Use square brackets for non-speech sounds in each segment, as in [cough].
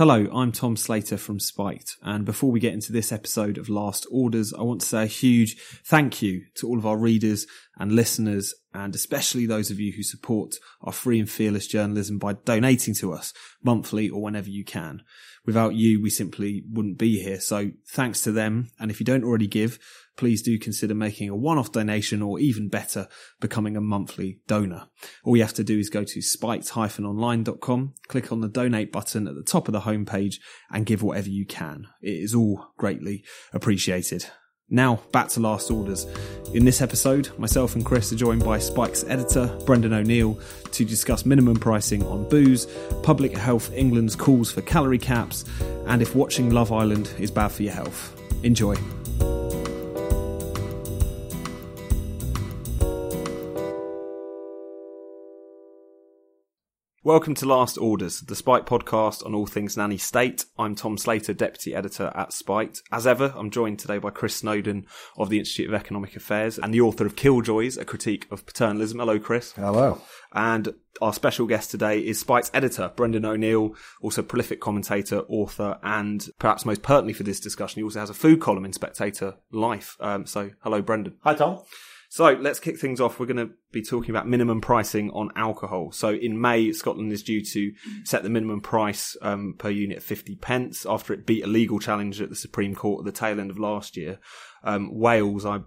Hello, I'm Tom Slater from Spiked, and before we get into this episode of Last Orders, I want to say a huge thank you to all of our readers and listeners, and especially those of you who support our free and fearless journalism by donating to us monthly or whenever you can. Without you, we simply wouldn't be here, so thanks to them, and if you don't already give, please do consider making a one-off donation or even better, becoming a monthly donor. All you have to do is go to spiked-online.com, click on the donate button at the top of the homepage and give whatever you can. It is all greatly appreciated. Now, back to last orders. In this episode, myself and Chris are joined by Spiked editor, Brendan O'Neill, to discuss minimum pricing on booze, Public Health England's calls for calorie caps, and if watching Love Island is bad for your health. Enjoy. Welcome to Last Orders, the Spiked podcast on all things nanny state. I'm Tom Slater, deputy editor at Spiked. As ever, I'm joined today by Chris Snowdon of the Institute of Economic Affairs and the author of Killjoys, a critique of paternalism. Hello, Chris. Hello. And our special guest today is Spiked editor, Brendan O'Neill, also prolific commentator, author, and perhaps most pertinently for this discussion, he also has a food column in Spectator Life. Um, so, hello, Brendan. Hi, Tom. So let's kick things off. We're going to be talking about minimum pricing on alcohol. So in May, Scotland is due to set the minimum price um, per unit at 50 pence after it beat a legal challenge at the Supreme Court at the tail end of last year. Um, Wales, I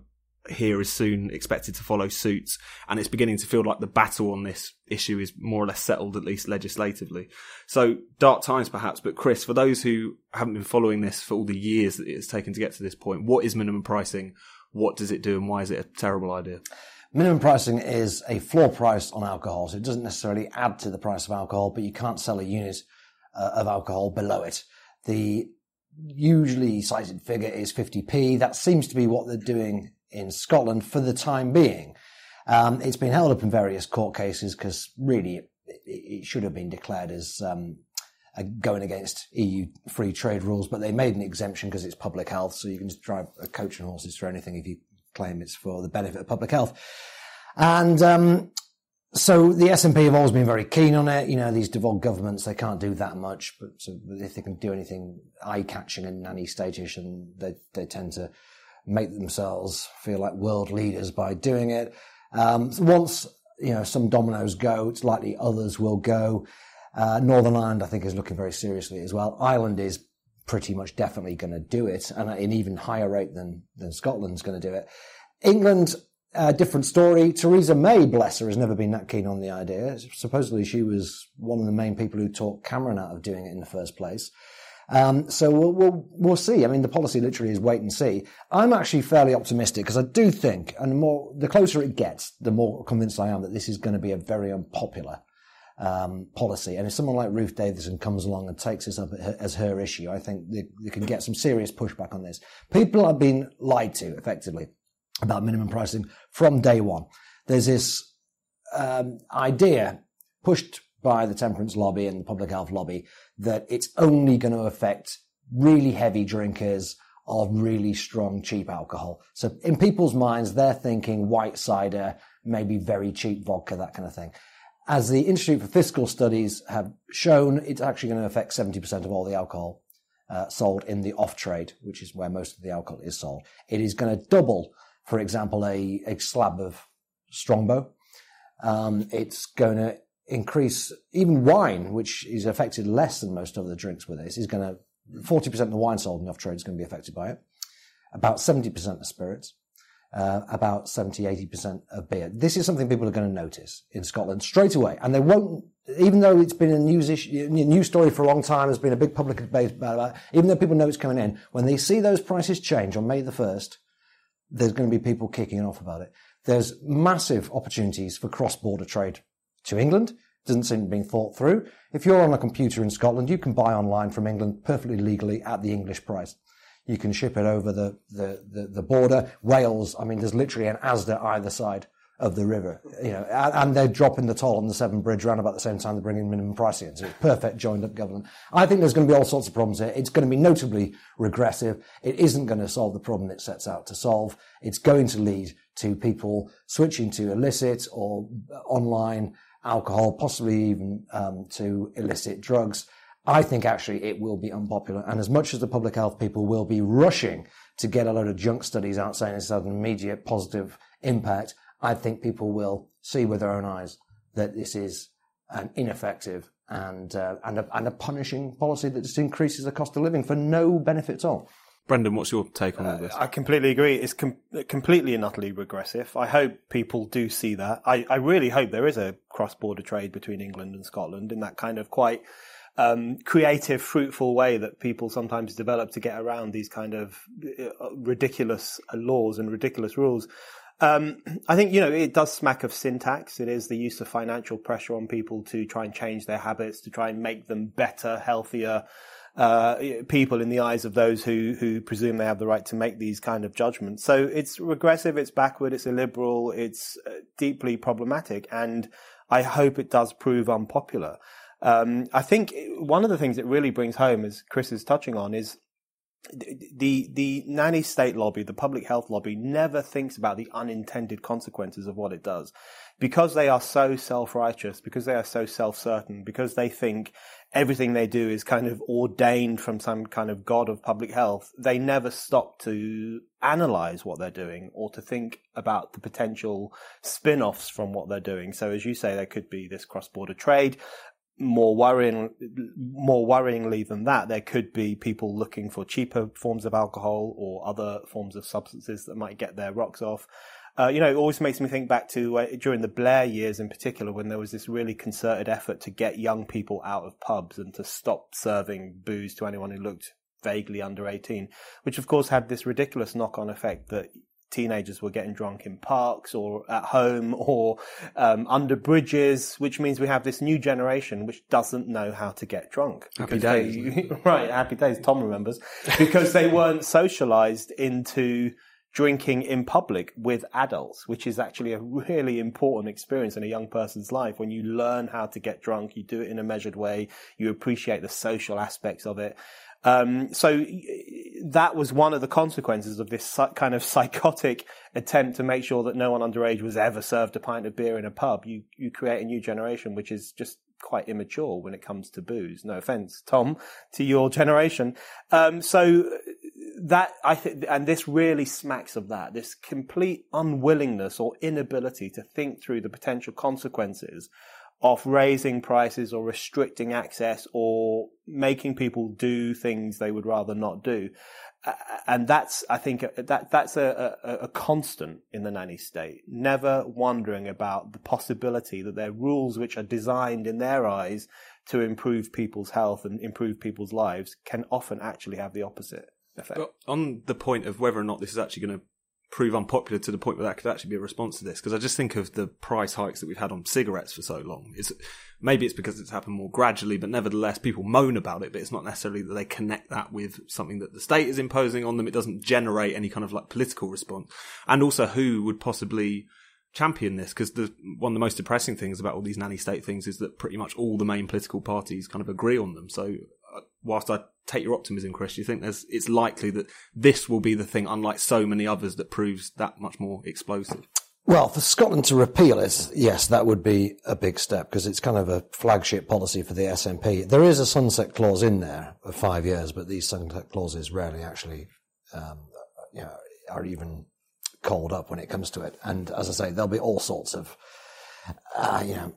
hear, is soon expected to follow suit, and it's beginning to feel like the battle on this issue is more or less settled, at least legislatively. So dark times, perhaps. But Chris, for those who haven't been following this for all the years that it's taken to get to this point, what is minimum pricing? What does it do and why is it a terrible idea? Minimum pricing is a floor price on alcohol, so it doesn't necessarily add to the price of alcohol, but you can't sell a unit uh, of alcohol below it. The usually cited figure is 50p. That seems to be what they're doing in Scotland for the time being. Um, it's been held up in various court cases because really it, it, should have been declared as um, going against EU free trade rules, but they made an exemption because it's public health. So you can just drive a coach and horses for anything if you claim it's for the benefit of public health. And, um, so the SNP have always been very keen on it. You know, these devolved governments, they can't do that much, but so if they can do anything eye-catching and nanny statish, and they, they tend to make themselves feel like world leaders by doing it. Um, once, you know, some dominoes go, it's likely others will go. Uh, Northern Ireland, I think, is looking very seriously as well. Ireland is pretty much definitely going to do it, and at an even higher rate than than Scotland's going to do it. England, a different story. Theresa May, bless her, has never been that keen on the idea. Supposedly, she was one of the main people who talked Cameron out of doing it in the first place. Um, so we'll, we'll, we'll see. I mean, the policy literally is wait and see. I'm actually fairly optimistic because I do think, and the more the closer it gets, the more convinced I am that this is going to be a very unpopular um, policy. And if someone like Ruth Davidson comes along and takes this up as her issue, I think they, can get some serious pushback on this. People have been lied to effectively about minimum pricing from day one. There's this um, idea pushed by the temperance lobby and the public health lobby that it's only going to affect really heavy drinkers of really strong, cheap alcohol. So in people's minds, they're thinking white cider, maybe very cheap vodka, that kind of thing. As the Institute for Fiscal Studies have shown, it's actually going to affect 70% of all the alcohol uh, sold in the off trade, which is where most of the alcohol is sold. It is going to double, for example, a, a slab of Strongbow. Um, it's going to increase even wine, which is affected less than most other drinks with this, is going to 40% of the wine sold in the off trade is going to be affected by it. About 70% of spirits uh, about 70, 80% of beer. This is something people are going to notice in Scotland straight away. And they won't, even though it's been a news issue, news story for a long time, there's been a big public debate about it, even though people know it's coming in, when they see those prices change on May the 1st, there's going to be people kicking off about it. There's massive opportunities for cross-border trade to England doesn't seem to be thought through. If you're on a computer in Scotland, you can buy online from England perfectly legally at the English price. You can ship it over the, the, the, the border. Wales, I mean, there's literally an Asda either side of the river, you know, and, and, they're dropping the toll on the Severn Bridge around about the same time they're bringing minimum pricing in. So it's perfect joined up government. I think there's going to be all sorts of problems here. It's going to be notably regressive. It isn't going to solve the problem it sets out to solve. It's going to lead to people switching to illicit or online alcohol, possibly even um, to illicit drugs. I think actually it will be unpopular. And as much as the public health people will be rushing to get a load of junk studies out saying it's had an immediate positive impact, I think people will see with their own eyes that this is an ineffective and uh, and, a, and a punishing policy that just increases the cost of living for no benefit at all. Brendan, what's your take on all this? Uh, I completely agree. It's com- completely and utterly regressive. I hope people do see that. I, I really hope there is a cross border trade between England and Scotland in that kind of quite um, creative, fruitful way that people sometimes develop to get around these kind of uh, ridiculous laws and ridiculous rules. Um, I think, you know, it does smack of sin tax. It is the use of financial pressure on people to try and change their habits, to try and make them better, healthier, uh, people in the eyes of those who, who presume they have the right to make these kind of judgments. So it's regressive, it's backward, it's illiberal, it's uh, deeply problematic. And I hope it does prove unpopular. Um, I think one of the things it really brings home, as Chris is touching on, is the the nanny state lobby, the public health lobby, never thinks about the unintended consequences of what it does, because they are so self righteous, because they are so self certain, because they think everything they do is kind of ordained from some kind of god of public health. They never stop to analyze what they're doing or to think about the potential spin offs from what they're doing. So, as you say, there could be this cross border trade more worrying, more worryingly than that, there could be people looking for cheaper forms of alcohol or other forms of substances that might get their rocks off. Uh, you know, it always makes me think back to uh, during the Blair years in particular, when there was this really concerted effort to get young people out of pubs and to stop serving booze to anyone who looked vaguely under 18, which of course had this ridiculous knock on effect that teenagers were getting drunk in parks or at home [laughs] or um, under bridges, which means we have this new generation which doesn't know how to get drunk. Happy days. They, [laughs] right, happy days. Tom remembers because they weren't socialized into drinking in public with adults, which is actually a really important experience in a young person's life. When you learn how to get drunk, you do it in a measured way, you appreciate the social aspects of it. Um, so that was one of the consequences of this kind of [laughs] psychotic attempt to make sure that no one underage was ever served a pint of beer in a pub. You you create a new generation which is just quite immature when it comes to booze. No offense, Tom, to your generation. Um, so that I think, and this really smacks of that. This complete unwillingness or inability to think through the potential consequences of raising prices or restricting access or making people do things they would rather not do. And that's, I think, that that's a, a, a, constant in the nanny state. Never wondering about the possibility that there are rules which are designed in their eyes to improve people's health and improve people's lives can often actually have the opposite effect. But on the point of whether or not this is actually going to prove unpopular to the point where that could actually be a response to this. Because I just think of the price hikes that we've had on cigarettes for so long. It's, maybe it's because it's happened more gradually, but nevertheless, people moan about it, but it's not necessarily that they connect that with something that the state is imposing on them. It doesn't generate any kind of like political response. And also who would possibly champion this because the one of the most depressing things about all these nanny state things is that pretty much all the main political parties kind of agree on them. So whilst I take your optimism, Chris, do you think there's it's likely that this will be the thing, unlike so many others, that proves that much more explosive? Well, for Scotland to repeal it, yes, that would be a big step because it's kind of a flagship policy for the SNP. There is a sunset clause in there of five years, but these sunset clauses rarely actually, um, you know, are even called up when it comes to it. And as I say, there'll be all sorts of, uh, you know,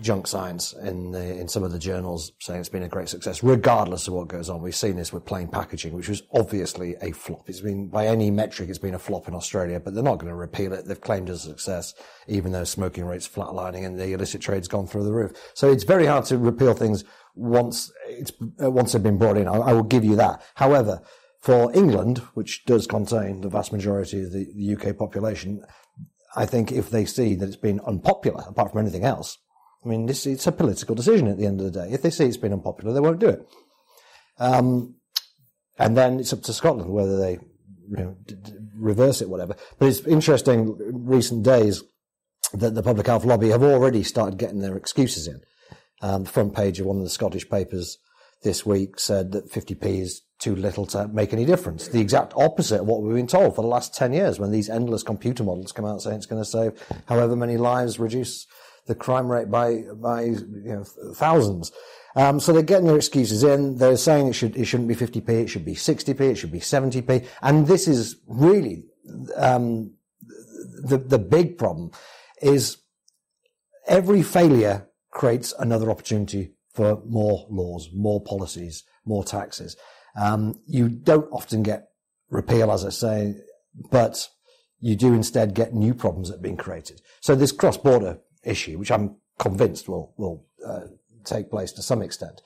junk science in the, in some of the journals saying it's been a great success, regardless of what goes on. We've seen this with plain packaging, which was obviously a flop. It's been by any metric, it's been a flop in Australia, but they're not going to repeal it. They've claimed it as a success, even though smoking rates flatlining and the illicit trade's gone through the roof. So it's very hard to repeal things once it's uh, once they've been brought in. I, I will give you that. However. For England, which does contain the vast majority of the, the UK population, I think if they see that it's been unpopular, apart from anything else, I mean, this it's a political decision at the end of the day. If they see it's been unpopular, they won't do it. Um, and then it's up to Scotland whether they you know, d- d- reverse it, whatever. But it's interesting recent days that the public health lobby have already started getting their excuses in. Um, the front page of one of the Scottish papers this week said that 50p is too little to make any difference. The exact opposite of what we've been told for the last 10 years when these endless computer models come out saying it's going to save however many lives, reduce the crime rate by, by, you know, thousands. Um, so they're getting their excuses in. They're saying it should, it shouldn't be 50p, it should be 60p, it should be 70p. And this is really, um, the, the big problem is every failure creates another opportunity for more laws, more policies, more taxes. Um, you don't often get repeal, as I say, but you do instead get new problems that are being created. So this cross-border issue, which I'm convinced will will uh, take place to some extent,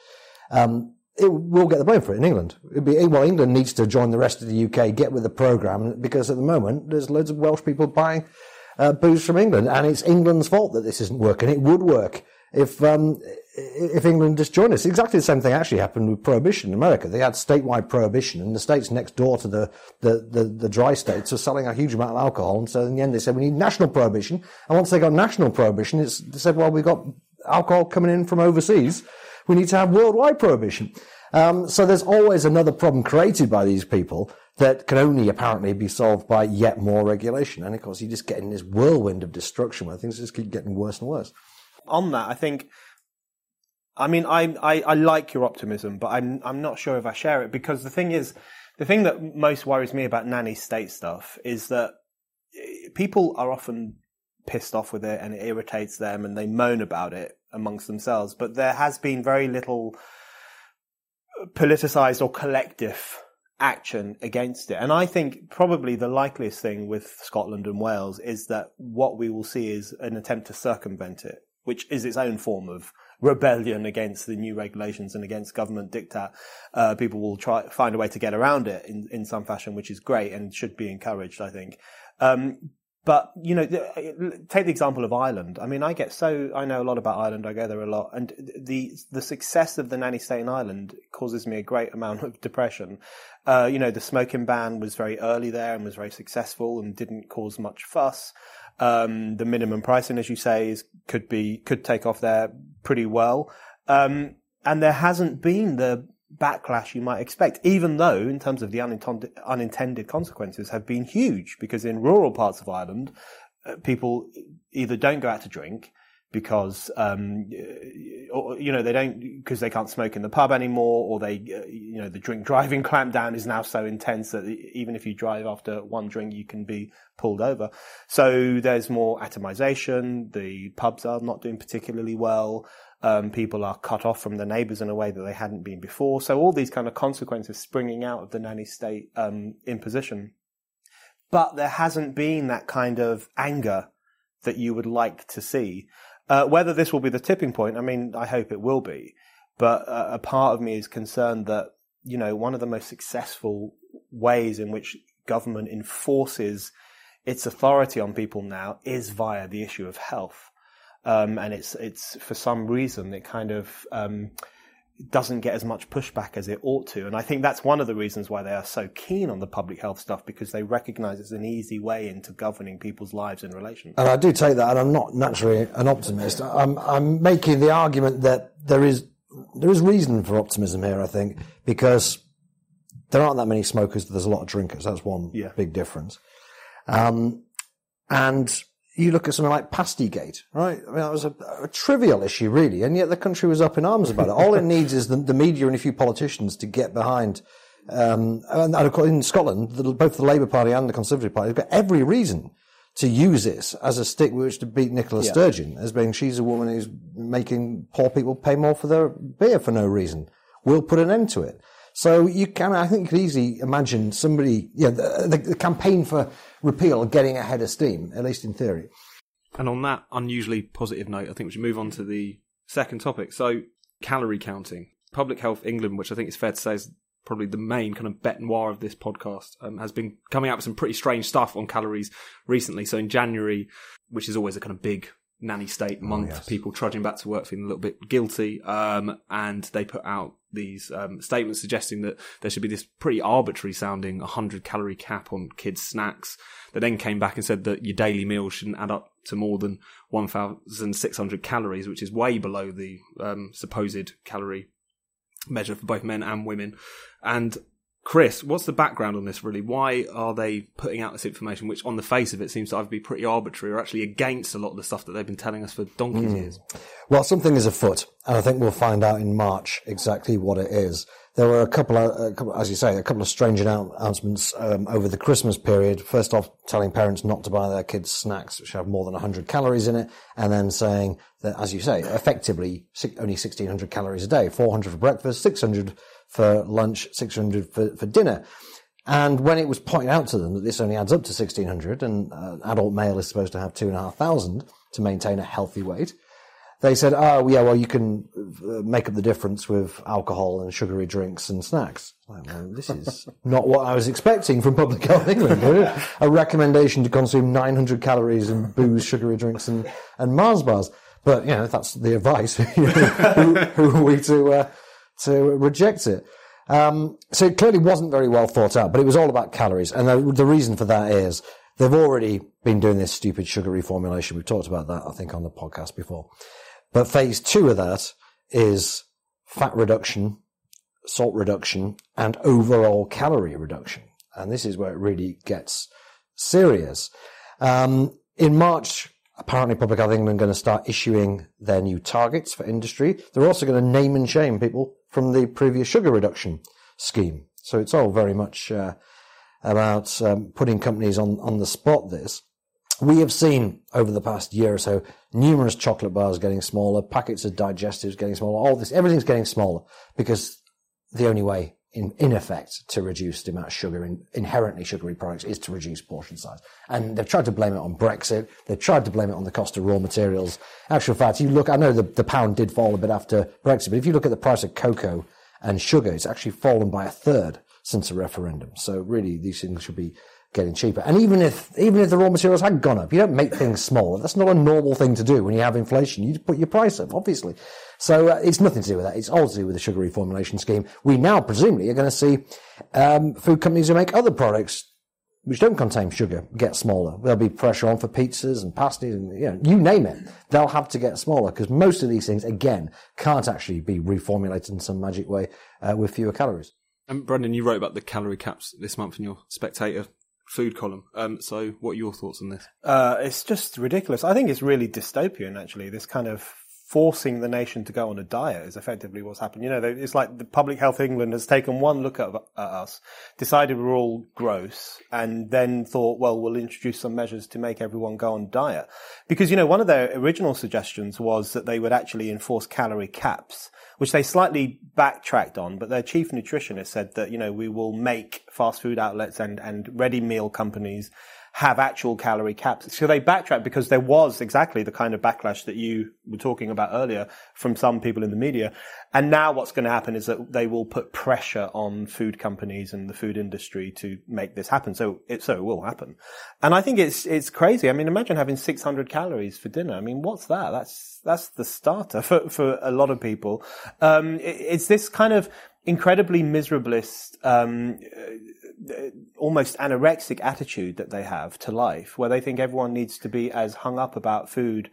um, it will get the blame for it in England. Be, well, England needs to join the rest of the UK, get with the programme, because at the moment there's loads of Welsh people buying uh, booze from England, and it's England's fault that this isn't working. It would work if um, if England just joined us. Exactly the same thing actually happened with prohibition in America. They had statewide prohibition, and the states next door to the, the, the, the, dry states were selling a huge amount of alcohol. And so in the end, they said we need national prohibition. And once they got national prohibition, they said, well, we've got alcohol coming in from overseas. We need to have worldwide prohibition. Um, so there's always another problem created by these people that can only apparently be solved by yet more regulation. And of course, you just get in this whirlwind of destruction where things just keep getting worse and worse. On that, I think I mean, I, I, I like your optimism, but I'm I'm not sure if I share it because the thing is, the thing that most worries me about nanny state stuff is that eh, people are often pissed off with it and it irritates them and they moan about it amongst themselves. But there has been very little politicized or collective action against it. And I think probably the likeliest thing with Scotland and Wales is that what we will see is an attempt to circumvent it, which is its own form of rebellion against the new regulations and against government diktat, uh, people will try find a way to get around it in, in some fashion, which is great and should be encouraged, I think. Um, but you know, take the example of Ireland. I mean, I get so I know a lot about Ireland. I go there a lot, and the the success of the nanny state in Ireland causes me a great amount of depression. Uh, you know, the smoking ban was very early there and was very successful and didn't cause much fuss. Um, the minimum pricing, as you say, is could be could take off there pretty well. Um, and there hasn't been the backlash you might expect, even though, in terms of the unintended, unintended consequences, have been huge. Because in rural parts of Ireland, uh, people either don't go out to drink because um, you know they don't because they can't smoke in the pub anymore, or they uh, you know the drink driving [laughs] clampdown is now so intense that even if you drive after one drink, you can be pulled over. So there's more atomization. The pubs are not doing particularly well. Um, people are cut off from their neighbours in a way that they hadn't been before. So all these kind of consequences springing out of the nanny state um, imposition. But there hasn't been that kind of anger that you would like to see. Uh, whether this will be the tipping point, I mean, I hope it will be. But uh, a part of me is concerned that, you know, one of the most successful ways in which government enforces its authority on people now is via the issue of health. Um, and it's, it's for some reason, it kind of, um, doesn't get as much pushback as it ought to. And I think that's one of the reasons why they are so keen on the public health stuff because they recognize it's an easy way into governing people's lives and relations. And I do take that, and I'm not naturally an optimist. I'm, I'm making the argument that there is, there is reason for optimism here, I think, because there aren't that many smokers, there's a lot of drinkers. That's one yeah. big difference. Um, and you look at something like Pastygate, right? I mean, that was a, a, trivial issue, really, and yet the country was up in arms about it. All it needs is the, the media and a few politicians to get behind. Um, and, and in Scotland, the, both the Labour Party and the Conservative Party have got every reason to use this as a stick with which to beat Nicola yeah. Sturgeon, as being she's a woman who's making poor people pay more for their beer for no reason. We'll put an end to it. So you can, I think you could easily imagine somebody, you know, the, the, the campaign for repeal getting ahead of steam, at least in theory. And on that unusually positive note, I think we should move on to the second topic. So, calorie counting. Public Health England, which I think is fair to say is probably the main kind of bête noir of this podcast, um, has been coming out with some pretty strange stuff on calories recently. So, in January, which is always a kind of big nanny state month, yes. people trudging back to work feeling a little bit guilty. Um, and they put out these um, statements suggesting that there should be this pretty arbitrary sounding 100 calorie cap on kids' snacks. That then came back and said that your daily meal shouldn't add up to more than 1,600 calories, which is way below the um, supposed calorie measure for both men and women. And Chris, what's the background on this really? Why are they putting out this information, which on the face of it seems to either be pretty arbitrary or actually against a lot of the stuff that they've been telling us for donkey's mm. years? Well, something is afoot, and I think we'll find out in March exactly what it is. There were a couple of, a couple, as you say, a couple of strange announcements um, over the Christmas period. First off, telling parents not to buy their kids snacks which have more than 100 calories in it, and then saying that, as you say, effectively only 1600 calories a day, 400 for breakfast, 600 for lunch, 600 for, for dinner. And when it was pointed out to them that this only adds up to 1600 and uh, adult male is supposed to have two and a half thousand to maintain a healthy weight, they said, oh, yeah, well, you can uh, make up the difference with alcohol and sugary drinks and snacks. Like, well, this is [laughs] not what I was expecting from Public Health England. a recommendation to consume 900 calories in booze, sugary drinks and, and Mars bars. But, you know, that's the advice. [laughs] who, who, are we to, uh, to reject it. Um, so it clearly wasn't very well thought out, but it was all about calories. And the, the, reason for that is they've already been doing this stupid sugar reformulation. We've talked about that, I think, on the podcast before. But phase two of that is fat reduction, salt reduction, and overall calorie reduction. And this is where it really gets serious. Um, in March, apparently Public Health England are going to start issuing their new targets for industry. They're also going to name and shame people from the previous sugar reduction scheme. So it's all very much uh, about um, putting companies on, on the spot this. We have seen over the past year or so numerous chocolate bars getting smaller, packets of digestives getting smaller, all this, everything's getting smaller because the only way in, in effect to reduce the amount of sugar in inherently sugary products is to reduce portion size. And they've tried to blame it on Brexit. They've tried to blame it on the cost of raw materials. Actual fact, you look, I know the, the pound did fall a bit after Brexit, but if you look at the price of cocoa and sugar, it's actually fallen by a third since the referendum. So really, these things should be getting cheaper. And even if even if the raw materials had gone up, you don't make things smaller. That's not a normal thing to do when you have inflation. You put your price up, obviously. So uh, it's nothing to do with that. It's all to do with the sugar reformulation scheme. We now presumably are going to see um, food companies who make other products which don't contain sugar get smaller. There'll be pressure on for pizzas and pasties and you know, you name it. They'll have to get smaller because most of these things, again, can't actually be reformulated in some magic way uh, with fewer calories. And Brendan, you wrote about the calorie caps this month in your Spectator food column. Um, so, what are your thoughts on this? Uh, it's just ridiculous. I think it's really dystopian, actually. This kind of forcing the nation to go on a diet is effectively what's happened. You know, it's like the Public Health England has taken one look at, us, decided we're all gross, and then thought, well, we'll introduce some measures to make everyone go on diet. Because, you know, one of their original suggestions was that they would actually enforce calorie caps which they slightly backtracked on, but their chief nutritionist said that, you know, we will make fast food outlets and, and ready meal companies have actual calorie caps. So they backtracked because there was exactly the kind of backlash that you were talking about earlier from some people in the media. And now what's going to happen is that they will put pressure on food companies and the food industry to make this happen. So it, so it will happen. And I think it's, it's crazy. I mean, imagine having 600 calories for dinner. I mean, what's that? That's, that's the starter for, for a lot of people. Um, it, it's this kind of incredibly miserablest, um, almost anorexic attitude that they have to life, where they think everyone needs to be as hung up about food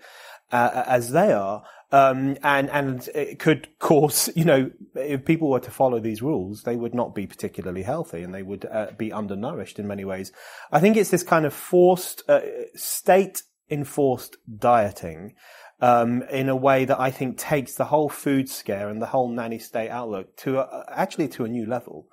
uh, as they are. Um, and, and it could cause, you know, if people were to follow these rules, they would not be particularly healthy and they would uh, be undernourished in many ways. I think it's this kind of forced, uh, state enforced dieting, um, in a way that I think takes the whole food scare and the whole nanny state outlook to a, actually to a new level.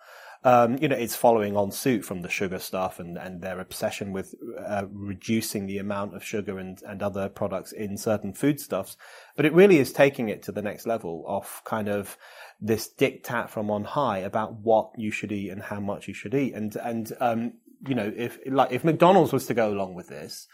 Um, you know, it's following on suit from the sugar stuff and, and their obsession with uh, reducing the amount of sugar and, and other products in certain foodstuffs. But it really is taking it to the next level of kind of this diktat from on high about what you should eat and how much you should eat. And, and, um, you know, if, like, if McDonald's was to go along with this,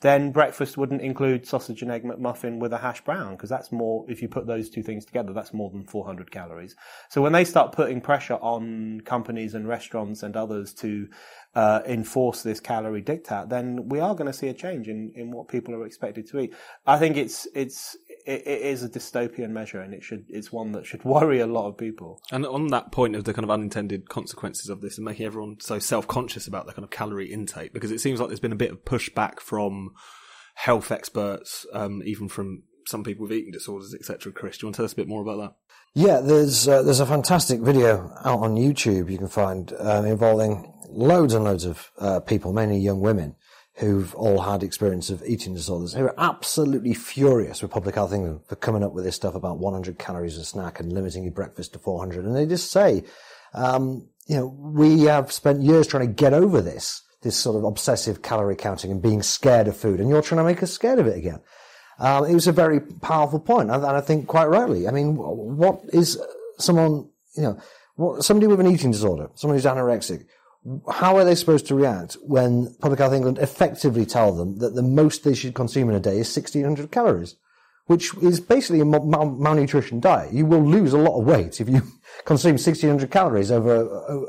then breakfast wouldn't include sausage and egg McMuffin with a hash brown because that's more. If you put those two things together, that's more than 400 calories. So when they start putting pressure on companies and restaurants and others to uh, enforce this calorie diktat, then we are going to see a change in, in what people are expected to eat. I think it's it's it, it is a dystopian measure, and it should it's one that should [laughs] worry a lot of people. And on that point of the kind of unintended consequences of this, and making everyone so self conscious about the kind of calorie intake, because it seems like there's been a bit of pushback from health experts, um, even from some people with eating disorders, etc. Chris, do you want to tell us a bit more about that? Yeah, there's uh, there's a fantastic video out on YouTube you can find uh, involving loads and loads of uh, people, mainly young women, who've all had experience of eating disorders, who are absolutely furious with Public Health England for coming up with this stuff about 100 calories a snack and limiting your breakfast to 400. And they just say, um, you know, we have spent years trying to get over this, this sort of obsessive calorie counting and being scared of food, and you're trying to make us scared of it again. Um, it was a very powerful point, and I think quite rightly. I mean, what is someone, you know, what, somebody with an eating disorder, someone who's anorexic, how are they supposed to react when Public Health England effectively tell them that the most they should consume in a day is 1600 calories, which is basically a mal- malnutrition diet. You will lose a lot of weight if you [laughs] consume 1600 calories over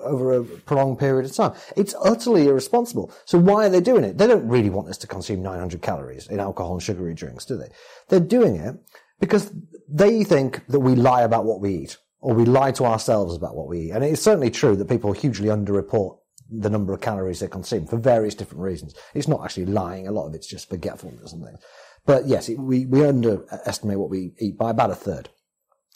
over a prolonged period of time. It's utterly irresponsible. So why are they doing it? They don't really want us to consume 900 calories in alcohol and sugary drinks, do they? They're doing it because they think that we lie about what we eat or we lie to ourselves about what we eat. And it's certainly true that people hugely underreport the number of calories they consume for various different reasons. It's not actually lying. A lot of it's just forgetfulness and things. But yes, it, we, we underestimate what we eat by about a third.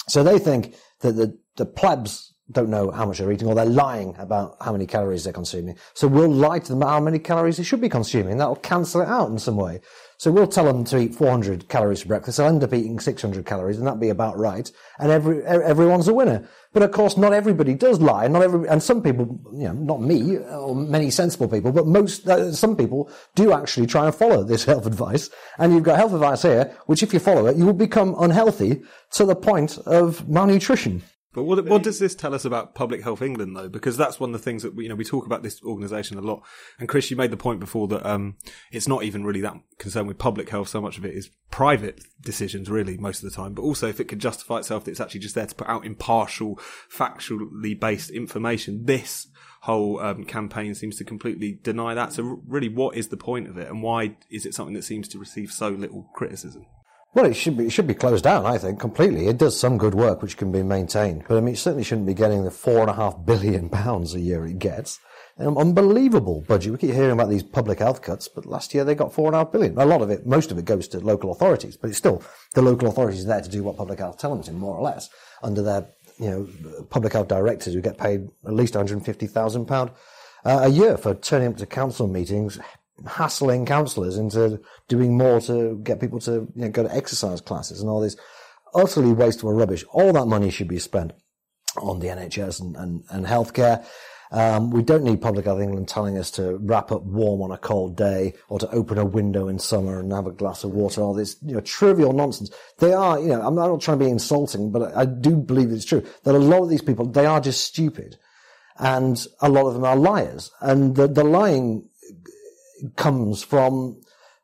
So they think that the, the plebs don't know how much they're eating or they're lying about how many calories they're consuming. So we'll lie to them about how many calories they should be consuming. That'll cancel it out in some way. So we'll tell them to eat 400 calories for breakfast. They'll end up eating 600 calories and that'll be about right. And every, everyone's a winner. But of course, not everybody does lie. Not every, and some people, you know, not me or many sensible people, but most, uh, some people do actually try and follow this [laughs] health advice. And you've got health advice here, which if you follow it, you will become unhealthy to the point of malnutrition. But what, what does this tell us about Public Health England, though? Because that's one of the things that we, you know we talk about this organisation a lot. And Chris, you made the point before that um, it's not even really that concerned with public health. So much of it is private decisions, really, most of the time. But also, if it could justify itself, that it's actually just there to put out impartial, factually based information. This whole um, campaign seems to completely deny that. So, really, what is the point of it, and why is it something that seems to receive so little criticism? Well, it should be it should be closed down. I think completely. It does some good work which can be maintained, but I mean, it certainly shouldn't be getting the four and a half billion [laughs] pounds a year it gets. An unbelievable budget. We keep hearing about these public health cuts, but last year they got four and a half billion. A lot of it, most of it, goes to local authorities, but it's still the local authorities there to do what public health tell them to, more or less, under their you know public health directors who get paid at least one hundred fifty thousand pound uh, a year for turning up to council meetings, hassling counsellors into doing more to get people to you know, go to exercise classes and all this utterly wasteful rubbish. All that money should be spent on the NHS and, and, and healthcare. Um, we don't need Public Health England telling us to wrap up warm on a cold day or to open a window in summer and have a glass of water. All this, you know, trivial nonsense. They are, you know, I'm not trying to be insulting, but I do believe it's true that a lot of these people, they are just stupid. And a lot of them are liars. And the, the lying comes from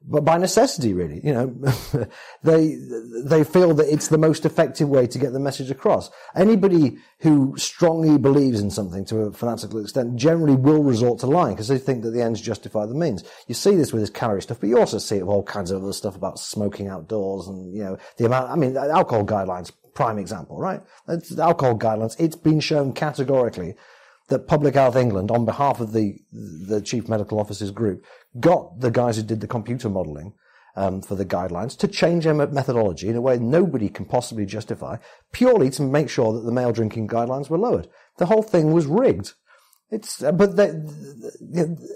but by necessity, really. You know, [laughs] they they feel that it's the most effective way to get the message across. Anybody who strongly believes in something to a fanatical extent generally will resort to lying because they think that the ends justify the means. You see this with this calorie stuff, but you also see it with all kinds of other stuff about smoking outdoors and you know the amount. I mean, alcohol guidelines, prime example, right? It's alcohol guidelines. It's been shown categorically that Public Health England, on behalf of the the Chief Medical Officers Group, got the guys who did the computer modelling um, for the guidelines to change their methodology in a way nobody can possibly justify, purely to make sure that the male drinking guidelines were lowered. The whole thing was rigged. It's, uh, but they,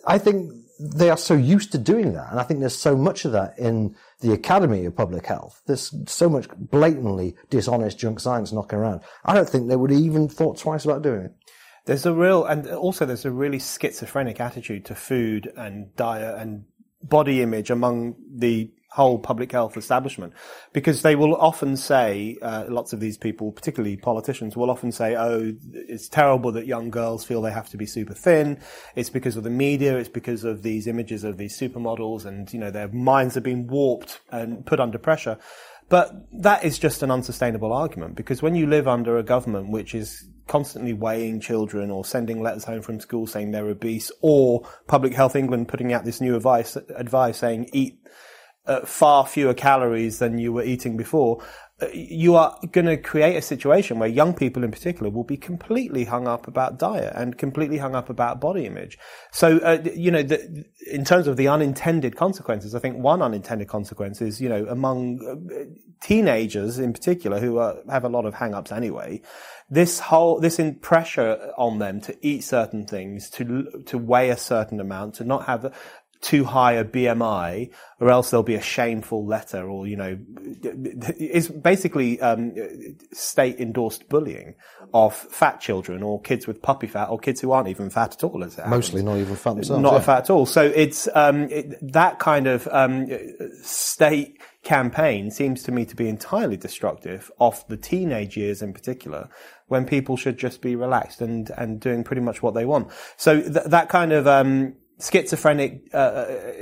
I think they are so used to doing that, and I think there's so much of that in the Academy of Public Health. There's so much blatantly dishonest junk science knocking around. I don't think they would even thought twice about doing it. There's a real, and also there's a really schizophrenic attitude to food and diet and body image among the whole public health establishment because they will often say, uh, lots of these people, particularly politicians, will often say, oh, it's terrible that young girls feel they have to be super thin. It's because of the media. It's because of these images of these supermodels and, you know, their minds have been warped and put under pressure. But that is just an unsustainable argument because when you live under a government which is constantly weighing children or sending letters home from school saying they're obese or Public Health England putting out this new advice, advice saying eat uh, far fewer calories than you were eating before, you are going to create a situation where young people in particular will be completely hung up about diet and completely hung up about body image. So, uh, you know, the, in terms of the unintended consequences, I think one unintended consequence is, you know, among uh, teenagers in particular who are, have a lot of hang-ups anyway, this whole, this pressure on them to eat certain things, to, to weigh a certain amount, to not have too high a BMI, or else there'll be a shameful letter, or you know, it's basically um, state endorsed bullying of fat children or kids with puppy fat or kids who aren't even fat at all. As Mostly not even fat themselves. Not yeah. fat at all. So it's um, it, that kind of um, state campaign seems to me to be entirely destructive of the teenage years in particular, when people should just be relaxed and and doing pretty much what they want. So th- that kind of um, schizophrenic uh, uh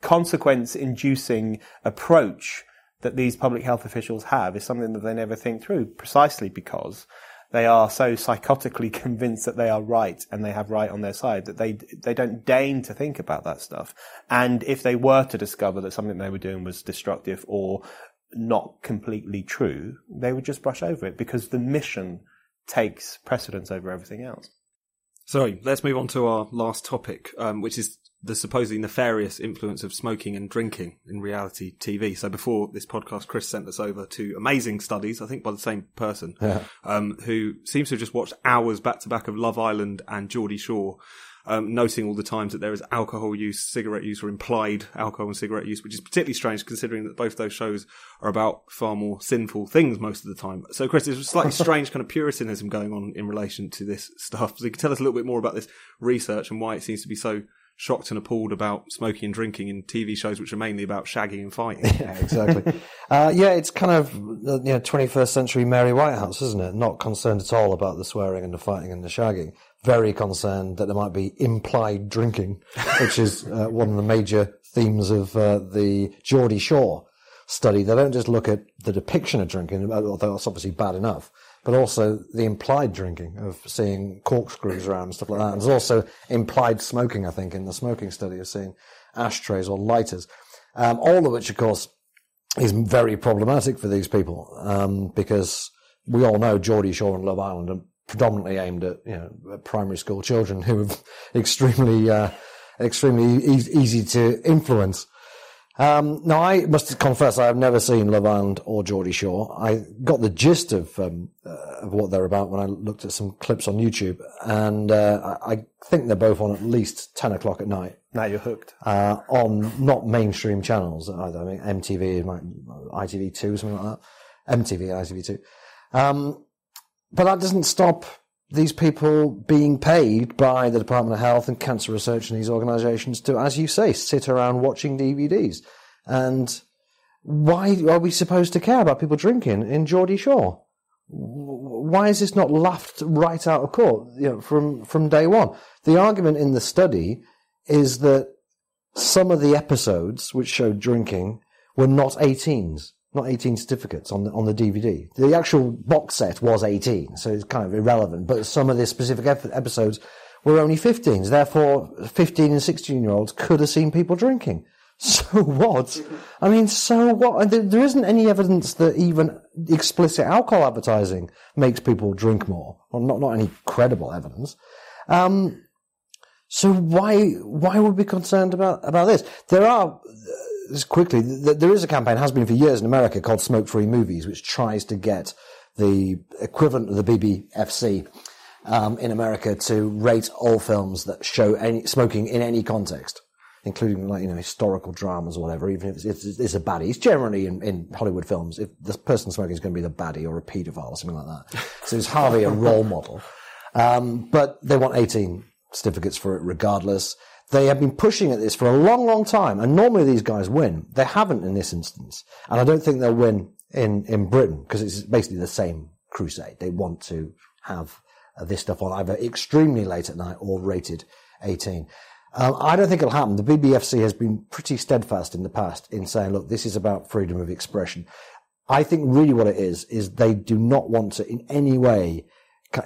consequence inducing approach that these public health officials have is something that they never think through precisely because they are so psychotically [laughs] convinced that they are right and they have right on their side that they they don't deign to think about that stuff. And if they were to discover that something they were doing was destructive or not completely true they would just brush over it because the mission takes precedence over everything else so let's move on to our last topic, um, which is the supposedly nefarious influence of smoking and drinking in reality TV. So before this podcast, Chris sent us over to amazing studies, I think by the same person, Yeah. um, who seems to have just watched hours back to back of Love Island and Geordie Shore. Um, noting all the times that there is alcohol use, cigarette use, or implied alcohol and cigarette use, which is particularly strange considering that both those shows are about far more sinful things most of the time. So, Chris, there's a slightly [laughs] strange kind of puritanism going on in relation to this stuff. So, you can tell us a little bit more about this research and why it seems to be so shocked and appalled about smoking and drinking in TV shows, which are mainly about shagging and fighting. [laughs] Yeah, exactly. [laughs] uh, yeah, it's kind of uh, you know 21st century Mary Whitehouse, isn't it? Not concerned at all about the swearing and the fighting and the shagging. Very concerned that there might be implied drinking, which is [laughs] uh, one of the major themes of uh, the Geordie Shore study. They don't just look at the depiction of drinking, although that's obviously bad enough, but also the implied drinking of seeing corkscrews around and stuff like that. And there's also implied smoking, I think, in the smoking study of seeing ashtrays or lighters. Um, all of which, of course, is very problematic for these people um, because we all know Geordie Shore and Love Island are predominantly aimed at you know primary school children who are [laughs] extremely uh, extremely e- easy to influence. Um, now, I must confess, I have never seen Love Island or Geordie Shore. I got the gist of, um, uh, of what they're about when I looked at some clips on YouTube, and uh, I I think they're both on at least ten o'clock at night now you're hooked uh, on not mainstream channels either. I mean, MTV, ITV2, something like that. MTV, ITV2. Um, but that doesn't stop these people being paid by the Department of Health and cancer research and these organisations to, as you say, sit around watching DVDs. And why are we supposed to care about people drinking in Geordie Shore? why is this not laughed right out of court you know, from from day one? The argument in the study is that some of the episodes which showed drinking were not 18s, not 18 certificates on the on the DVD. The actual box set was 18, so it's kind of irrelevant. But some of the specific ep- episodes were only 15s. Therefore, 15 and 16 year olds could have seen people drinking. [laughs] So what? I mean, so what? There, there isn't any evidence that even explicit alcohol advertising makes people drink more, or not, not any credible evidence. Um, so why, why would we be concerned about, about this? There are, just quickly, th- there is a campaign, has been for years in America called Smoke Free Movies, which tries to get the equivalent of the BBFC um, in America to rate all films that show any smoking in any context including like you know historical dramas or whatever. Even if it's, it's, it's a baddie, it's generally in, in Hollywood films. If the person smoking is going to be the baddie or a paedophile or something like that, [laughs] so it's hardly a role model. Um, but they want 18 certificates for it regardless. They have been pushing at this for a long, long time, and normally these guys win. They haven't in this instance, and I don't think they'll win in in Britain because it's basically the same crusade. They want to have uh, this stuff on either extremely late at night or rated 18. Um, I don't think it'll happen. The BBFC has been pretty steadfast in the past in saying, look, this is about freedom of expression. I think really what it is, is they do not want to in any way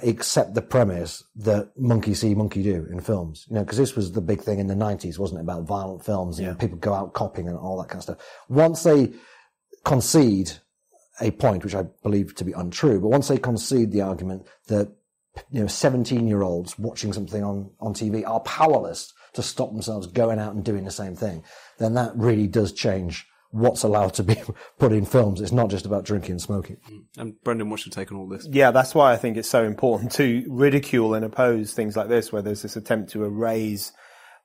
accept the premise that monkey see, monkey do in films. You know, because this was the big thing in the 90s, wasn't it? About violent films and yeah. people go out copying and all that kind of stuff. Once they concede a point, which I believe to be untrue, but once they concede the argument that you know, 17 year olds watching something on, on TV are powerless to stop themselves going out and doing the same thing, then that really does change what's allowed to be [laughs] put in films. It's not just about drinking and smoking. Mm. And Brendan, what's your take on all this? Yeah, that's why I think it's so important to ridicule and oppose things like this, where there's this attempt to erase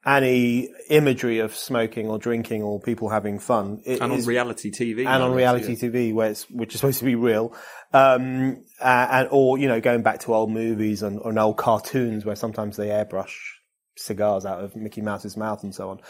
any imagery of smoking or drinking or people having fun. It and on reality TV. And on reality yeah. TV, where it's, which is supposed to be real. Um, and, or, you know, going back to old movies and, and old cartoons where sometimes they airbrush cigars out of Mickey Mouse's mouth and so on.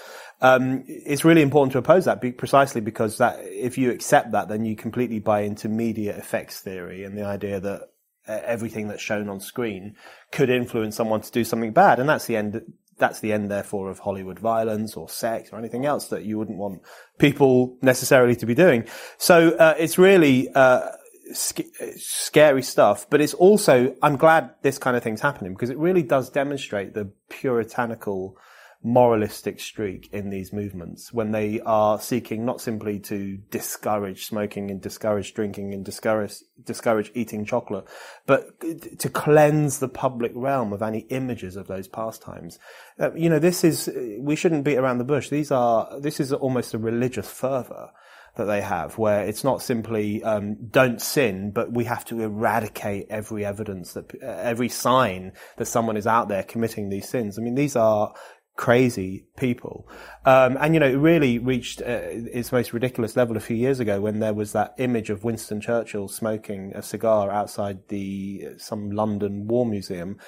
Um, it's really important to oppose that be, precisely because that if you accept that, then you completely buy into media effects theory and the idea that uh, everything that's shown on screen could influence someone to do something bad, and that's the end. That's the end, therefore, of Hollywood violence or sex or anything else that you wouldn't want people necessarily to be doing. So uh, it's really uh, sc- scary stuff, but it's also, I'm glad this kind of thing's happening because it really does demonstrate the puritanical, moralistic streak in these movements when they are seeking not simply to discourage smoking and discourage drinking and discourage, discourage eating chocolate, but to cleanse the public realm of any images of those pastimes. Uh, you know, this is, we shouldn't beat around the bush. These are, this is almost a religious fervor that they have, where it's not simply um, don't sin, but we have to eradicate every evidence that uh, every sign that someone is out there committing these sins. I mean, these are crazy people, um, and you know, it really reached uh, its most ridiculous level a few years ago when there was that image of Winston Churchill smoking a cigar outside the some London War Museum,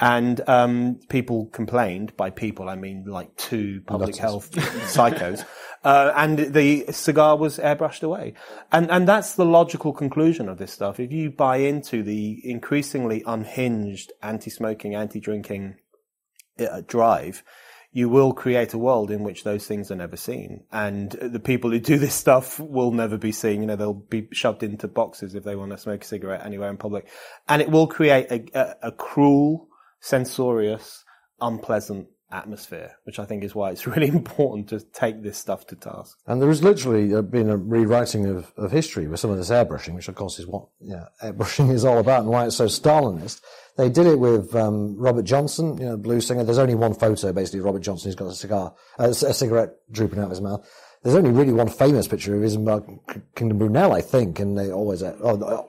and um, people complained. By people, I mean like two public health psychos. [laughs] Uh, and the cigar was airbrushed away. And, and that's the logical conclusion of this stuff. If you buy into the increasingly unhinged anti-smoking, anti-drinking uh, drive, you will create a world in which those things are never seen. And the people who do this stuff will never be seen. You know, they'll be shoved into boxes if they want to smoke a cigarette anywhere in public. And it will create a, a, a cruel, censorious, unpleasant atmosphere, which I think is why it's [laughs] really important to take this stuff to task. And there has literally uh, been a rewriting of, of history with some of this airbrushing, which of course is what airbrushing is all about and why it's so Stalinist. They did it with um, Robert Johnson, you know, blues singer. There's only one photo, basically, Robert Johnson who's got a cigar, uh, a cigarette drooping out of his mouth. There's only really one famous picture of Isambard Kingdom Brunel, I think, and they always, uh, oh,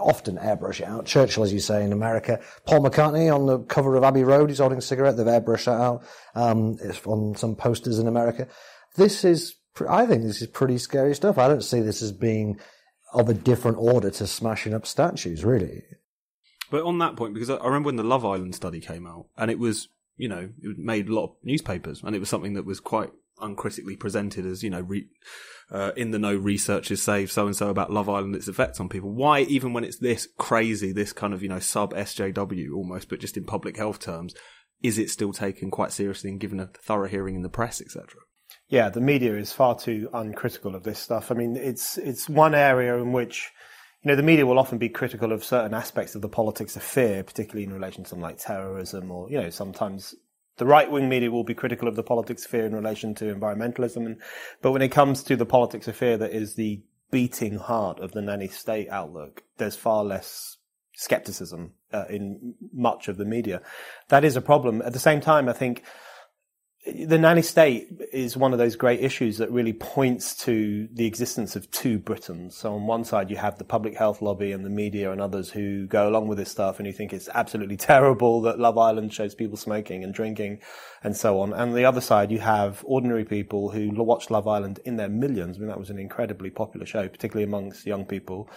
often airbrush it out. Churchill, as you say, in America. Paul McCartney on the cover of Abbey Road, he's holding a cigarette. They've airbrushed that out. Um, it's on some posters in America. This is, I think this is pretty scary stuff. I don't see this as being of a different order to smashing up statues, really. But on that point, because I remember when the Love Island study came out, and it was, you know, it made a lot of newspapers, and it was something that was quite uncritically presented as, you know, re- uh, in the know researchers say so and so about Love Island, its effects on people. Why, even when it's this crazy, this kind of, you know, sub SJW almost, but just in public health terms, is it still taken quite seriously and given a thorough hearing in the press, etc.? Yeah, the media is far too uncritical of this stuff. I mean, it's, it's one area in which, you know, the media will often be critical of certain aspects of the politics of fear, particularly in relation to something like terrorism or, you know, sometimes the right wing media will be critical of the politics of fear in relation to environmentalism. But when it comes to the politics of fear that is the beating heart of the nanny state outlook, there's far less skepticism uh, in much of the media. That is a problem. At the same time, I think the nanny state is one of those great issues that really points to the existence of two Britains. So on one side, you have the public health lobby and the media and others who go along with this stuff and who think it's absolutely [laughs] terrible that Love Island shows people smoking and drinking and so on. And the other side, you have ordinary people who watch Love Island in their millions. I mean, that was an incredibly popular show, particularly amongst young people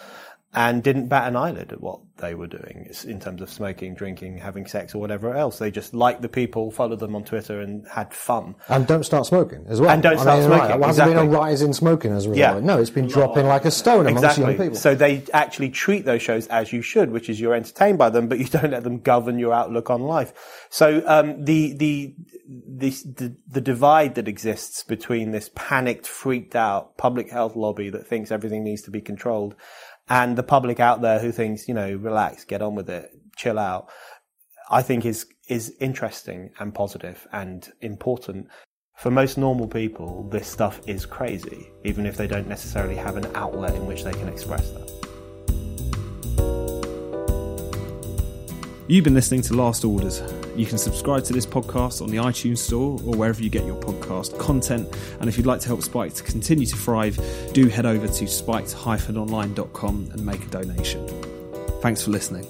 and didn't bat an eyelid at what they were doing in terms of smoking, drinking, having sex, or whatever else. They just liked the people, followed them on Twitter, and had fun. And don't start smoking as well. And don't start mean, smoking, Right, well, exactly. Has there been a rise in smoking as a result? Yeah. No, it's been dropping like a stone amongst young Exactly. people. So they actually treat those shows as you should, which is you're entertained by them, but you [laughs] don't let them govern your outlook on life. So um, the, the the the the divide that exists between this panicked, freaked out public health lobby that thinks everything needs to be controlled, and the public out there who thinks you know relax, get on with it, chill out, I think is is interesting and positive and important. For most normal people, this stuff is crazy, even if they don't necessarily have an outlet in which they can express that. You've been listening to Last Orders. You can subscribe to this podcast on the iTunes Store or wherever you get your podcast content. And if you'd like to help Spiked to continue to thrive, do head over to spiked-online.com and make a donation. Thanks for listening.